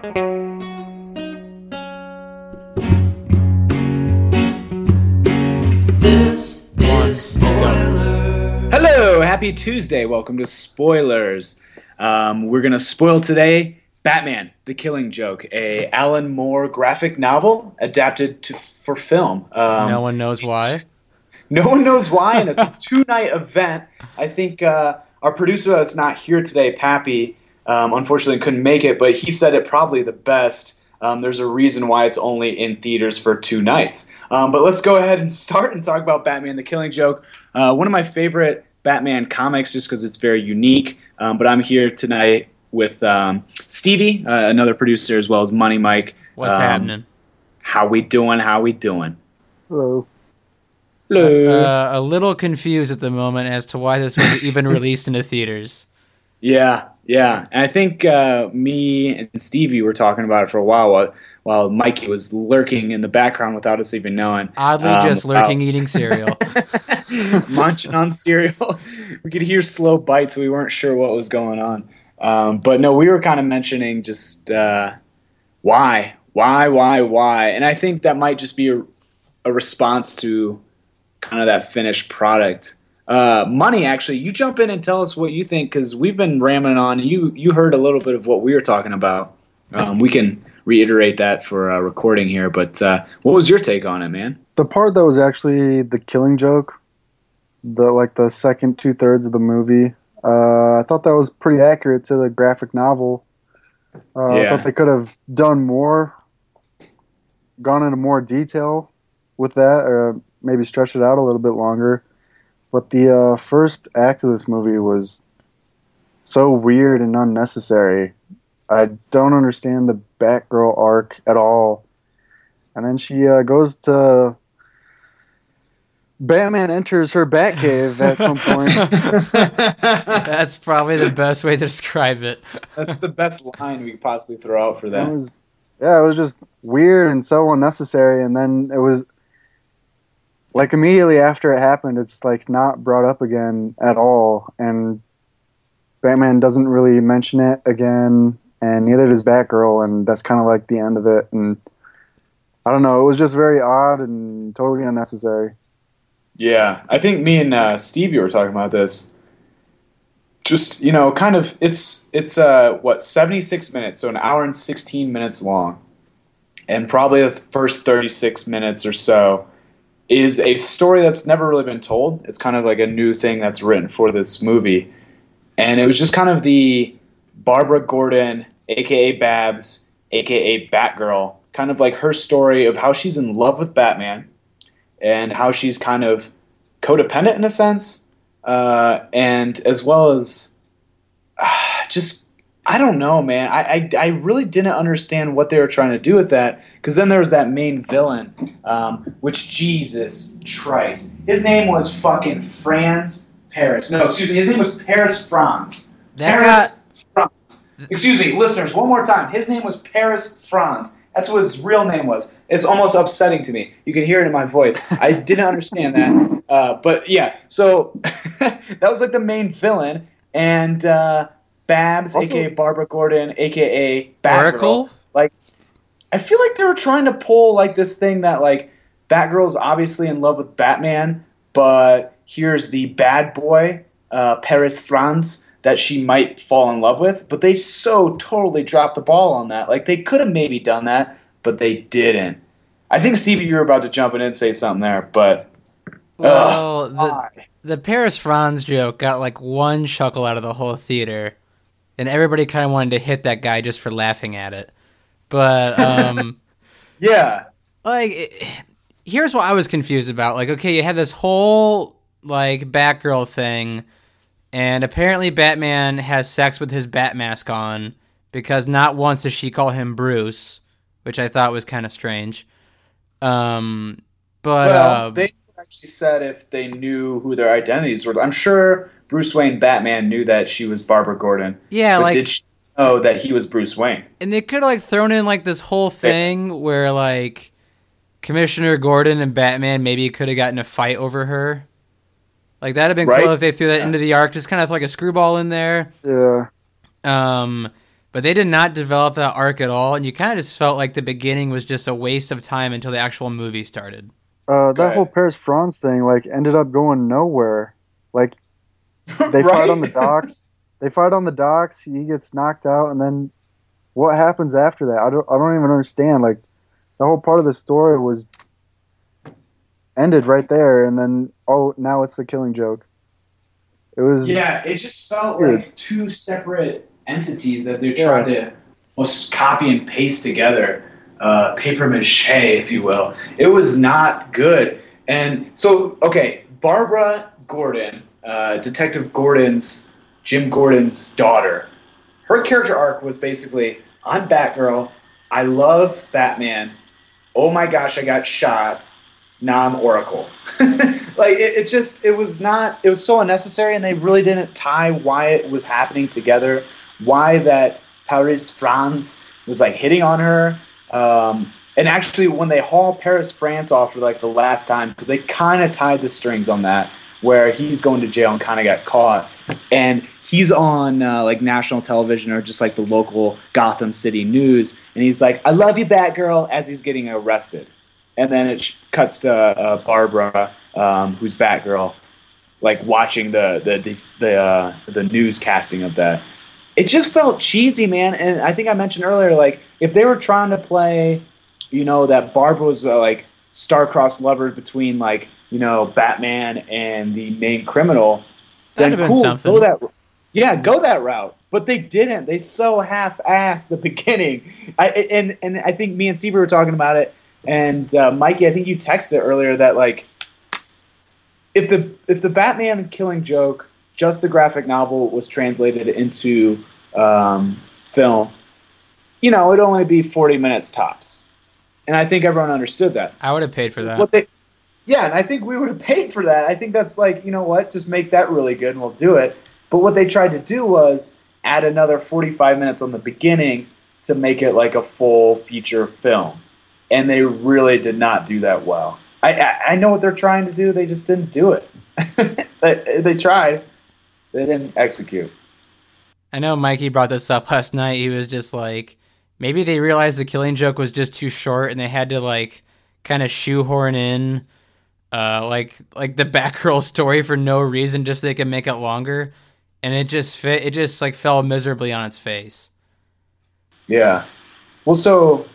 This is spoiler. Hello, happy Tuesday. Welcome to Spoilers. Um, we're gonna spoil today Batman: The Killing Joke, a Alan Moore graphic novel adapted to for film. Um, no one knows why. No one knows why, and it's a two night event. I think uh, our producer that's not here today, Pappy, um, unfortunately couldn't make it, but he said it probably the best. Um, there's a reason why it's only in theaters for two nights. Um, but let's go ahead and start and talk about Batman the Killing Joke. Uh, one of my favorite Batman comics just because it's very unique. Um, but I'm here tonight with um, Stevie, uh, another producer, as well as Money Mike. What's Um, happening? How we doing? How we doing? Hello. Hello. Uh, a little confused at the moment as to why this was even released into theaters. Yeah, yeah. And I think uh, me and Stevie were talking about it for a while while, while Mikey was lurking in the background without us even knowing. Oddly, Um, just lurking, eating cereal. munching on cereal. we could hear slow bites. We weren't sure what was going on. Um, but no, we were kind of mentioning just uh, why, why, why, why. And I think that might just be a, a response to kind of that finished product. Uh, money, actually, you jump in and tell us what you think because we've been ramming on. You you heard a little bit of what we were talking about. Um, we can reiterate that for uh, recording here. But uh, what was your take on it, man? The part that was actually the killing joke, the like the second two thirds of the movie, uh, I thought that was pretty accurate to the graphic novel. Uh, I thought they could have done more, gone into more detail with that, or maybe stretched it out a little bit longer. But the uh, first act of this movie was so weird and unnecessary. I don't understand the Batgirl arc at all. And then she uh, goes to Batman enters her Batcave at some point. That's probably the best way to describe it. That's the best line we could possibly throw out for It that. was, yeah, it was just weird and so unnecessary. And then it was like immediately after it happened, it's like not brought up again at all. And Batman doesn't really mention it again, and neither does Batgirl. And that's kind of like the end of it. And I don't know, it was just very odd and totally unnecessary. Yeah, I think me and uh, Stevie were talking about this. Just you know, kind of it's it's uh what seventy six minutes, so an hour and sixteen minutes long, and probably the first thirty six minutes or so is a story that's never really been told. It's kind of like a new thing that's written for this movie, and it was just kind of the Barbara Gordon, aka Babs, aka Batgirl, kind of like her story of how she's in love with Batman and how she's kind of codependent in a sense, uh, and as well as uh, just I don't know, man. I, I I really didn't understand what they were trying to do with that because then there was that main villain, um, which Jesus Christ, his name was fucking Franz Paris. No, excuse me, his name was Paris Franz. That Paris Franz. Excuse me, listeners, one more time. His name was Paris Franz. That's what his real name was. It's almost upsetting to me. You can hear it in my voice. I didn't understand that. Uh, but yeah, so that was like the main villain. And uh, Babs, Also- aka Barbara Gordon, aka Batgirl. Oracle? Like, I feel like they were trying to pull like this thing that like Batgirl's obviously in love with Batman, but here's the bad boy, uh, Paris Franz, that she might fall in love with. But they so totally dropped the ball on that. Like they could have maybe done that, but they didn't. I think Stevie, you were about to jump in and say something there, but Well, the, the Paris Franz joke got like one chuckle out of the whole theater, and everybody kind of wanted to hit that guy just for laughing at it. But um, yeah, like, it, here's what I was confused about. Like, okay, you had this whole like Batgirl thing, and apparently Batman has sex with his bat mask on because not once does she call him Bruce, which I thought was kind of strange. Um, but well, uh, they actually said if they knew who their identities were. I'm sure Bruce Wayne Batman knew that she was Barbara Gordon. yeah, but like did she know that he was Bruce Wayne? And they could have like thrown in like this whole thing where like Commissioner Gordon and Batman maybe could have gotten a fight over her. Like that'd have been Right. cool if they threw that Yeah. into the arc, just kind of like a screwball in there. Yeah. Um, But they did not develop that arc at all, and you kind of just felt like the beginning was just a waste of time until the actual movie started. Uh, that whole Paris Franz thing like ended up going nowhere. Like they Right? fight on the docks. They fight on the docks. He gets knocked out, and then what happens after that? I don't. I don't even understand. Like the whole part of the story was ended right there, and then oh, now it's the Killing Joke. It was Yeah, it just felt Weird. like two separate entities that they're Yeah. trying to almost copy and paste together, uh, paper mache, if you will. It was not good. And so, okay, Barbara Gordon, uh, Detective Gordon's, Jim Gordon's daughter, her character arc was basically I'm Batgirl, I love Batman, oh my gosh, I got shot, now I'm Oracle. like it, it just it was not it was so unnecessary and they really didn't tie why it was happening together why that paris franz was like hitting on her um, and actually when they haul paris franz off for like the last time because they kind of tied the strings on that where he's going to jail and kind of got caught and he's on uh, like national television or just like the local gotham city news and he's like i love you batgirl as he's getting arrested and then it cuts to uh, Barbara, um, who's Batgirl, like watching the the the the, uh, the newscasting of that. It just felt cheesy, man. And I think I mentioned earlier, like if they were trying to play, you know, that Barbara was uh, like star-crossed lover between like you know Batman and the main criminal, That'd then cool, something. go that yeah, go that route. But they didn't. They so half-assed the beginning. I and and I think me and Steve were talking about it. And uh, Mikey, I think you texted earlier that like, if the if the Batman Killing Joke, just the graphic novel, was translated into um, film, you know, it'd only be forty minutes tops. And I think everyone understood that. I would have paid for that. They, yeah, and I think we would have paid for that. I think that's like, you know what, just make that really good and we'll do it. But what they tried to do was add another 45 minutes on the beginning to make it like a full feature film. And they really did not do that well. I, I, I know what they're trying to do, they just didn't do it. they, they tried, they didn't execute. I know Mikey brought this up last night. He was just like, maybe they realized the killing joke was just too short and they had to like kind of shoehorn in uh like like the Batgirl story for no reason just so they could make it longer. And it just fit it just like fell miserably on its face. Yeah. Well, so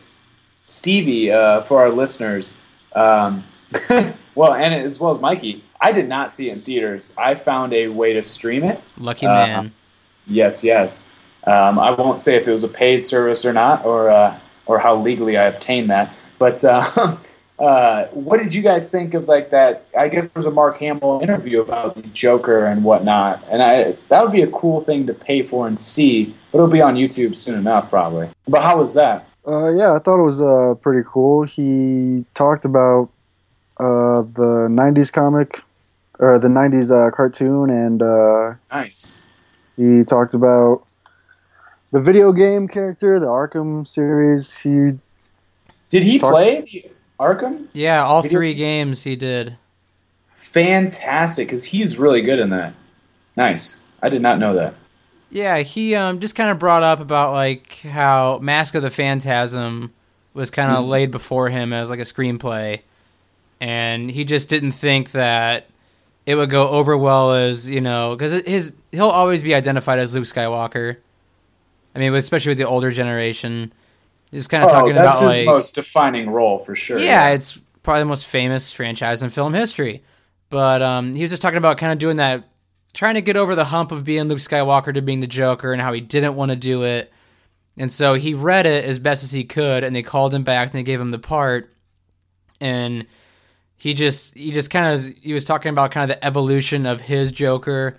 Stevie, uh, for our listeners, um, well, and as well as Mikey, I did not see it in theaters. I found a way to stream it. Lucky Uh, man. Yes, yes. Um, I won't say if it was a paid service or not, or uh, or how legally I obtained that. But uh, uh, what did you guys think of like that? I guess there was a Mark Hamill interview about the Joker and whatnot, and I that would be a cool thing to pay for and see. But it'll be on YouTube soon enough, probably. But how was that? Uh, yeah, I thought it was uh, pretty cool. He talked about uh, the '90s comic or the '90s uh, cartoon, and uh, Nice. He talked about the video game character, the Arkham series. He Did he Talk- play the Arkham? Yeah, all Video- three games he did. Fantastic, because he's really good in that. Nice. I did not know that. Yeah, he um just kind of brought up about like how Mask of the Phantasm was kind of Mhm. laid before him as like a screenplay, and he just didn't think that it would go over well as you know because his he'll always be identified as Luke Skywalker. I mean, especially with the older generation, he's kind of Oh, talking that's about his like most defining role for sure. yeah, it's probably the most famous franchise in film history. But um, he was just talking about kind of doing that, trying to get over the hump of being Luke Skywalker to being the Joker and how he didn't want to do it. And so he read it as best as he could, and they called him back and they gave him the part. And he just he just kind of he was talking about kind of the evolution of his Joker,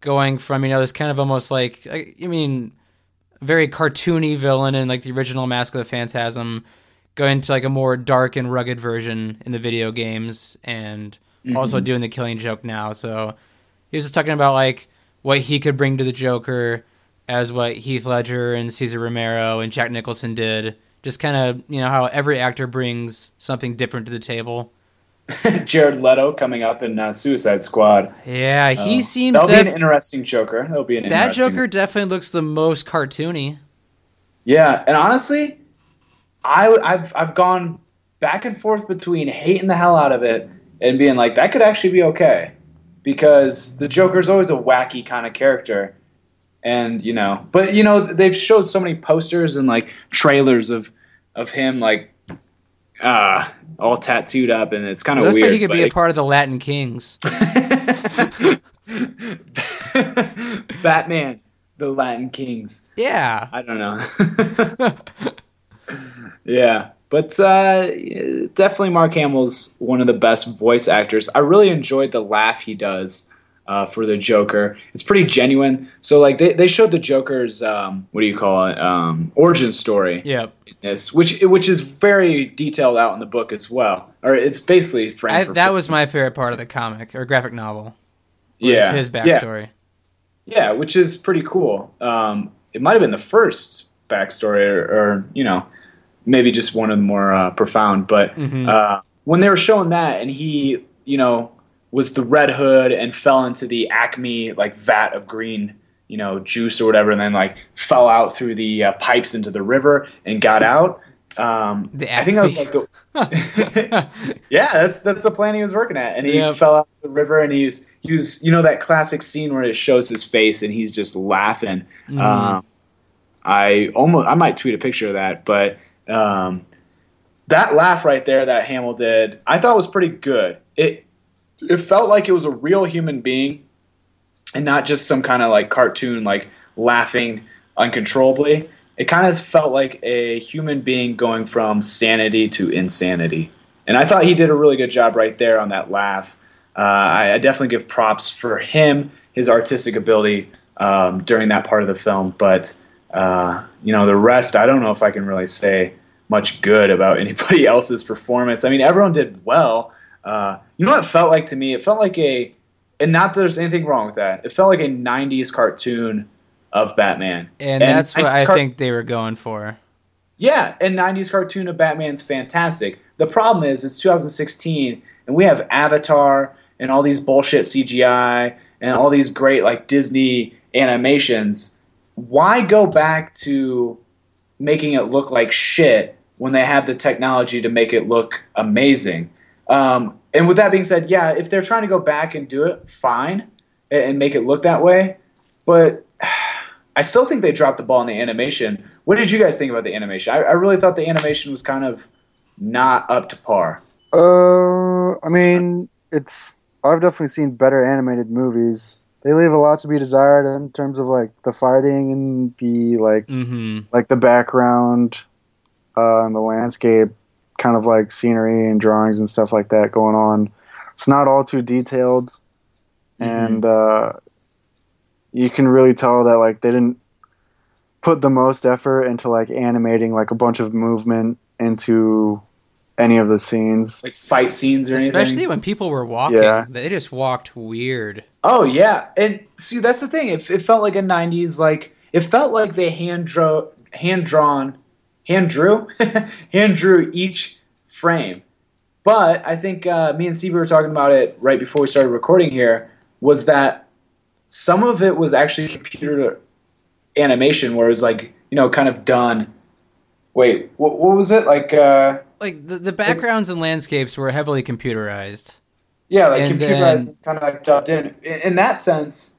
going from you know this kind of almost like I I mean very cartoony villain in like the original Mask of the Phantasm, going to like a more dark and rugged version in the video games, and also mm-hmm. doing the Killing Joke now. So he was just talking about like what he could bring to the Joker as what Heath Ledger and Cesar Romero and Jack Nicholson did. Just kind of you know how every actor brings something different to the table. Jared Leto coming up in uh, Suicide Squad. Yeah, he Oh. seems That'll be an interesting Joker. That'll be an that. Joker definitely looks the most cartoony. Yeah, and honestly, I I've I've gone back and forth between hating the hell out of it and being like that could actually be okay because the Joker's always a wacky kind of character. And you know, but you know they've showed so many posters and like trailers of of him like uh all tattooed up and it's kind It of looks weird. like he could be a part of the Latin Kings. Batman, the Latin Kings. Yeah. I don't know. yeah, but uh, definitely Mark Hamill's one of the best voice actors. I really enjoyed the laugh he does uh, for the Joker. It's pretty genuine. So like they, they showed the Joker's um, what do you call it um, origin story Yep. This, which which is very detailed out in the book as well. Or it's basically I, that was my favorite part of the comic or graphic novel. was yeah His backstory. Yeah, which is pretty cool. Um, it might have been the first backstory, or, or you know, maybe just one of the more uh, profound. But Mhm. uh, when they were showing that, and he, you know, was the Red Hood and fell into the Acme like vat of green, you know, juice or whatever, and then like fell out through the uh, pipes into the river and got out. Um, The I think I was like the yeah, that's that's the plan he was working at, and he Yep. fell out the river, and he's he was you know that classic scene where it shows his face and he's just laughing. Mm. Um, I almost I might tweet a picture of that, but um, that laugh right there that Hamill did, I thought was pretty good. It it felt like it was a real human being, and not just some kind of like cartoon like laughing uncontrollably. It kind of felt like a human being going from sanity to insanity. And I thought he did a really good job right there on that laugh. Uh, I, I definitely give props for him, his artistic ability um, during that part of the film. But, uh, you know, the rest, I don't know if I can really say much good about anybody else's performance. I mean, everyone did well. Uh, you know what it felt like to me? It felt like a, and not that there's anything wrong with that, it felt like a 90s cartoon of Batman. and that's what I car- think they were going for. yeah, and 90s cartoon of Batman's fantastic. The problem is, it's 2016, and we have Avatar and all these bullshit CGI and all these great, like, Disney animations. Why go back to making it look like shit when they have the technology to make it look amazing? Um, and with that being said, yeah, if they're trying to go back and do it, fine, and- and make it look that way. But I still think they dropped the ball in the animation. What did you guys think about the animation? I, I really thought the animation was kind of not up to par. Uh, I mean, it's. I've definitely seen better animated movies. They leave a lot to be desired in terms of like the fighting and the like, Mm-hmm. like the background, uh, and the landscape, kind of like scenery and drawings and stuff like that going on. It's not all too detailed, and uh, you can really tell that like they didn't put the most effort into like animating like a bunch of movement into any of the scenes. Like fight scenes or Especially anything. when people were walking, Yeah. they just walked weird. Oh yeah, and see that's the thing. It, it felt like a '90s like it felt like they hand drew, hand drawn, hand drew, hand drew each frame. But I think uh, me and Steve were talking about it right before we started recording here. Was that some of it was actually computer animation, where it was like you know kind of done. Wait, what, what was it like? Uh, Like the, the backgrounds and landscapes were heavily computerized. Yeah, like And computerized, kind of like dubbed in. in. In that sense,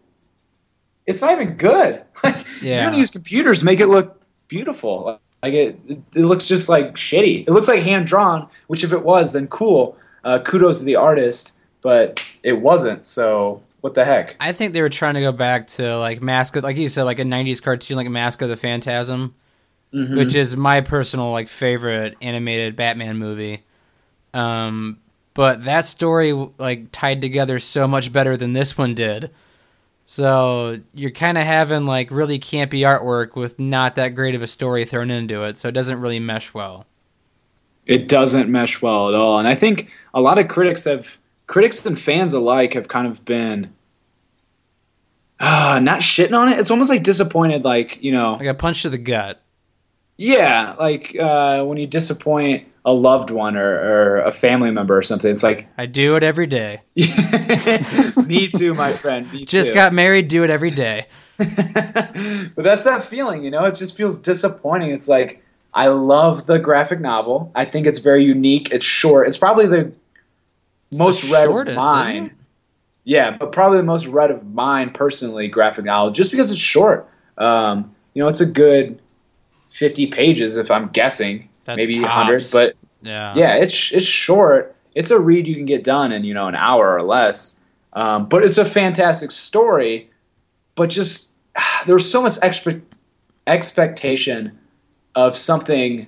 it's not even good. Like Yeah. you're gonna use computers, make it look beautiful. Like it, it, it looks just like shitty. It looks like hand drawn. Which, if it was, then cool. Uh, kudos to the artist, but it wasn't. So what the heck? I think they were trying to go back to like Mask of, like you said, like a '90s cartoon, like Mask of the Phantasm, Mhm. which is my personal like favorite animated Batman movie. Um, but that story like tied together so much better than this one did. So you're kind of having like really campy artwork with not that great of a story thrown into it, so it doesn't really mesh well. It doesn't mesh well at all. And I think a lot of critics have critics and fans alike have kind of been uh, not shitting on it. It's almost like disappointed, like, you know, Like a punch to the gut. yeah, like uh, when you disappoint a loved one or, or a family member or something. It's like, I do it every day. me too, my friend. Me Just too. got married, do it every day. but that's that feeling, you know. It just feels disappointing. It's like I love the graphic novel. I think it's very unique. It's short. It's probably the It's most the read shortest, of mine. Yeah, but probably the most read of mine personally, graphic novel, just because it's short. Um, you know, it's a good fifty pages if I'm guessing, That's maybe tops. hundred. But Yeah. yeah, it's it's short. It's a read you can get done in you know an hour or less. Um, but it's a fantastic story. But just there was so much expe- expectation of something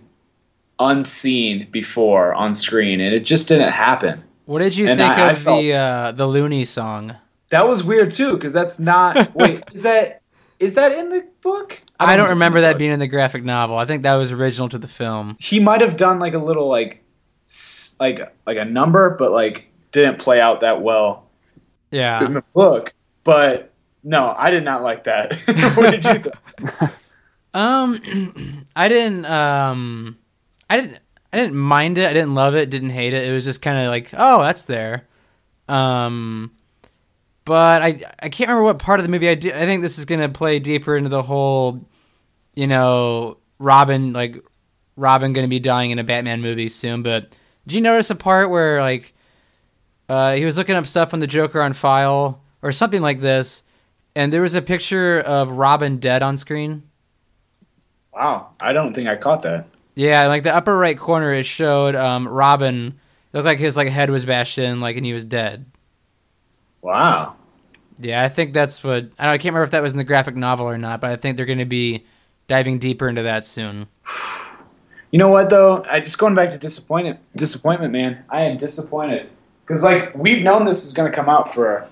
unseen before on screen, and it just didn't happen. What did you And think I- I of the uh, the Looney song? That was weird too, because that's not. wait, is that is that in the book? I don't it's in remember that book. being in the graphic novel. I think that was original to the film. He might have done like a little like like like a number, but like didn't play out that well Yeah. in the book. But no, I did not like that. what did you think? Um, I didn't. Um, I didn't. I didn't mind it. I didn't love it. Didn't hate it. It was just kind of like, oh, that's there. Um, but I I can't remember what part of the movie I do. I think this is gonna play deeper into the whole, you know, Robin like Robin gonna be dying in a Batman movie soon. But did you notice a part where like, uh, he was looking up stuff on the Joker on file or something like this, and there was a picture of Robin dead on screen. Wow, I don't think I caught that. Yeah, like the upper right corner, it showed um, Robin. It looked like his like head was bashed in, like, and he was dead. Wow. Yeah, I think that's what. I, don't, I can't remember if that was in the graphic novel or not, but I think they're going to be diving deeper into that soon. You know what though? I just going back to disappointment. Disappointment, man. I am disappointed because like we've known this is going to come out for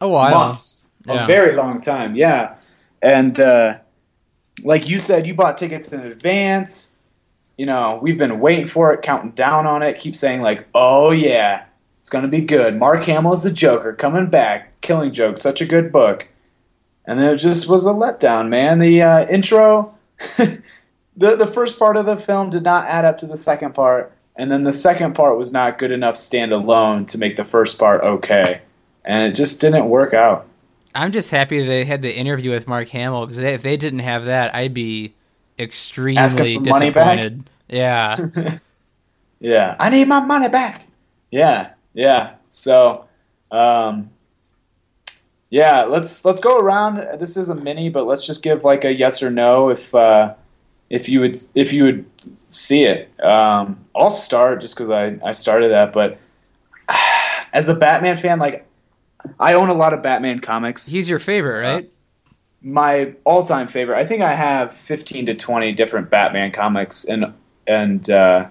a while, months, Yeah. a very long time. Yeah, and uh, like you said, you bought tickets in advance. You know, we've been waiting for it, counting down on it. Keep saying like, "Oh yeah, it's gonna be good." Mark Hamill is the Joker coming back, Killing Joke, such a good book. And then it just was a letdown, man. The uh, intro, the the first part of the film did not add up to the second part, and then the second part was not good enough standalone to make the first part okay, and it just didn't work out. I'm just happy they had the interview with Mark Hamill because if they didn't have that, I'd be extremely Asking for money back? disappointed. Yeah. Yeah, I need my money back. Yeah, yeah. So, um, yeah, let's let's go around. This is a mini, but let's just give like a yes or no if uh, if you would if you would see it. Um, I'll start just because I I started that, but as a Batman fan, like I own a lot of Batman comics. He's your favorite, right? my all-time favorite. I think I have 15 to 20 different Batman comics and and uh,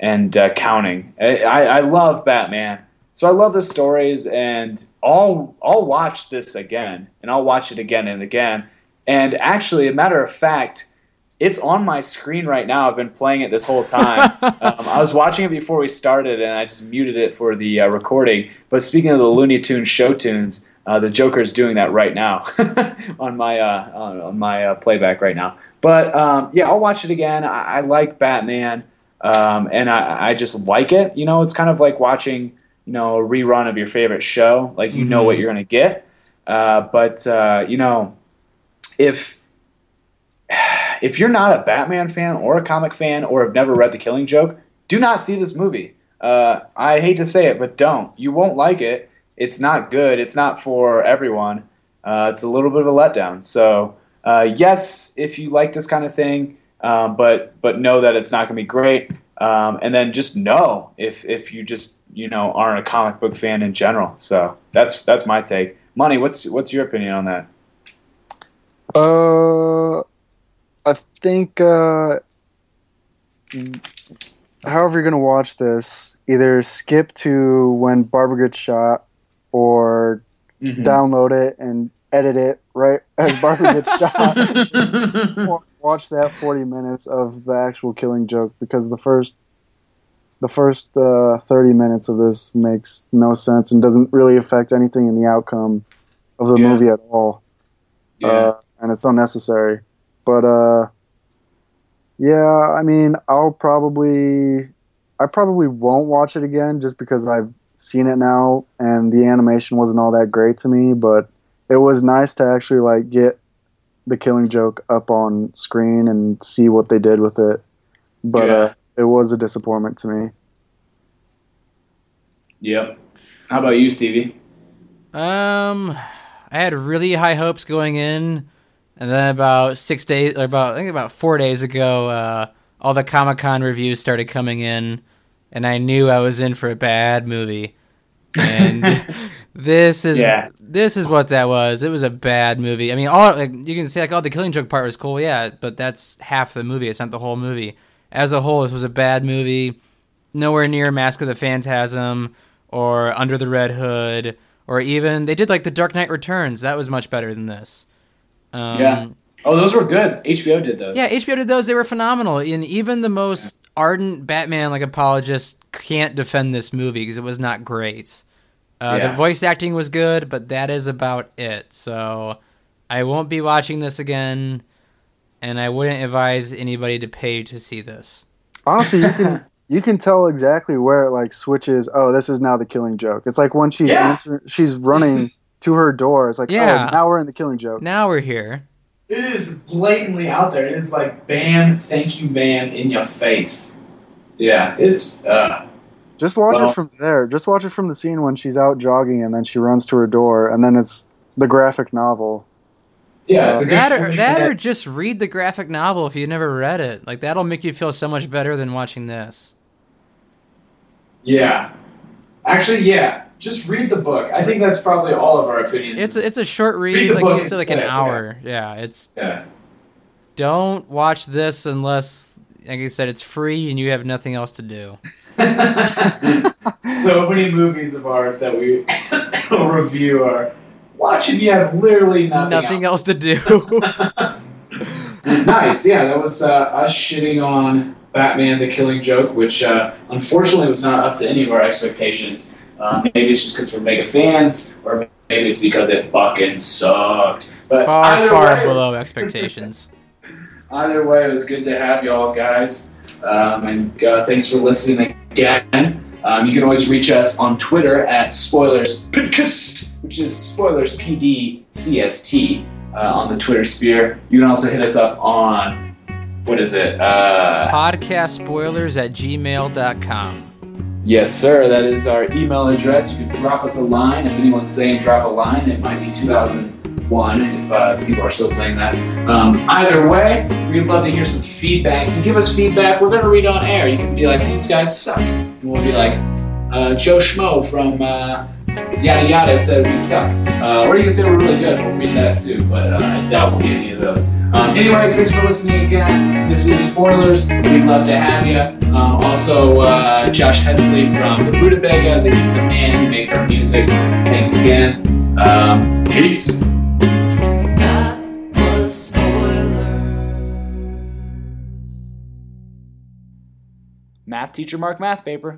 and uh, counting. I, I love Batman, so I love the stories, and I'll I'll watch this again, and I'll watch it again and again. And actually, a matter of fact, it's on my screen right now. I've been playing it this whole time. um, I was watching it before we started, and I just muted it for the uh, recording. But speaking of the Looney Tunes show tunes, uh, the Joker's doing that right now on my uh, on, on my uh, playback right now. But um, yeah, I'll watch it again. I, I like Batman, um, and I, I just like it. You know, it's kind of like watching you know a rerun of your favorite show. Like you know Mhm. what you're going to get. Uh, but uh, you know, if if you're not a Batman fan or a comic fan or have never read The Killing Joke, do not see this movie. Uh, I hate to say it, but don't. You won't like it. It's not good. It's not for everyone. Uh, it's a little bit of a letdown. So, uh, yes, if you like this kind of thing, um, but but know that it's not going to be great. Um, and then just know if if you just you know aren't a comic book fan in general. So that's that's my take. Money, what's what's your opinion on that? Uh, I think uh, however you're gonna watch this, either skip to when Barbara gets shot, or Mhm. download it and edit it right as Barbara gets shot. Wa- Watch that 40 minutes of the actual killing joke because the first the first uh, 30 minutes of this makes no sense and doesn't really affect anything in the outcome of the Yeah. movie at all yeah. uh, and it's unnecessary. But uh, yeah, I mean, I'll probably, I probably won't watch it again just because I've seen it now, and the animation wasn't all that great to me. But it was nice to actually like get the Killing Joke up on screen and see what they did with it. But Yeah. uh, it was a disappointment to me. Yep. How about you, Stevie? Um, I had really high hopes going in, and then about six days, or about I think about four days ago, uh, all the Comic Con reviews started coming in, and I knew I was in for a bad movie. And this is Yeah. this is what that was. It was a bad movie. I mean, all like you can say like, oh, the Killing Joke part was cool, yeah, but that's half the movie. It's not the whole movie. As a whole, this was a bad movie. Nowhere near Mask of the Phantasm or Under the Red Hood or even they did like the Dark Knight Returns. That was much better than this. Um, Yeah. Oh, those were good. HBO did those. yeah, HBO did those. They were phenomenal. And even the most ardent Batman like apologist can't defend this movie because it was not great. Uh, Yeah. The voice acting was good, but that is about it. So I won't be watching this again, and I wouldn't advise anybody to pay to see this. Honestly, you can you can tell exactly where it like switches. Oh, this is now the Killing Joke. It's like when she's Yeah. answering, she's running to her door. It's like, Yeah. oh, now we're in the Killing Joke. Now we're here. It is blatantly out there. It is like bam, thank you, bam, in your face. Yeah, it's uh Just watch Well- it from there. Just watch it from the scene when she's out jogging and then she runs to her door, and then it's the graphic novel. yeah, it's uh, a good That or, that or just read the graphic novel if you've never read it. Like that'll make you feel so much better than watching this. Yeah. Actually, yeah. Just read the book. I think that's probably all of our opinions. It's it's a short read, Read the like you book said, like an instead, hour. Yeah, it's yeah. don't watch this unless, like I said, it's free and you have nothing else to do. so many movies of ours that we review are watch if you have literally nothing, Nothing else to do. nice. Yeah, that was uh, us shitting on Batman: The Killing Joke, which uh, unfortunately was not up to any of our expectations. Uh, maybe it's just because we're mega fans, or maybe it's because it fucking sucked. But far, far way, below expectations. Either way, it was good to have y'all guys, um, and uh, thanks for listening again. Um, you can always reach us on Twitter at Spoilers Podcast, which is Spoilers PD CST uh, on the Twitter sphere. You can also hit us up on what is it? Uh, Podcast spoilers at gmail.com. yes, sir. That is our email address. You can drop us a line. If anyone's saying drop a line, it might be 2001 if uh, people are still saying that. Um, either way, we'd love to hear some feedback. You can give us feedback. We're going to read on air. You can be like, these guys suck. And we'll be like, uh, Joe Schmo from uh, Yada Yada said we suck. Uh, or you can say we're really good. We'll read that too, but uh, I doubt we'll get any of those. Um, anyways, thanks for listening again. This is Spoilers. We'd love to have you. Um, also, uh, Josh Hensley from the Rutabaga. He's the man who makes our music. Thanks again. Um, peace. Math teacher Mark math paper.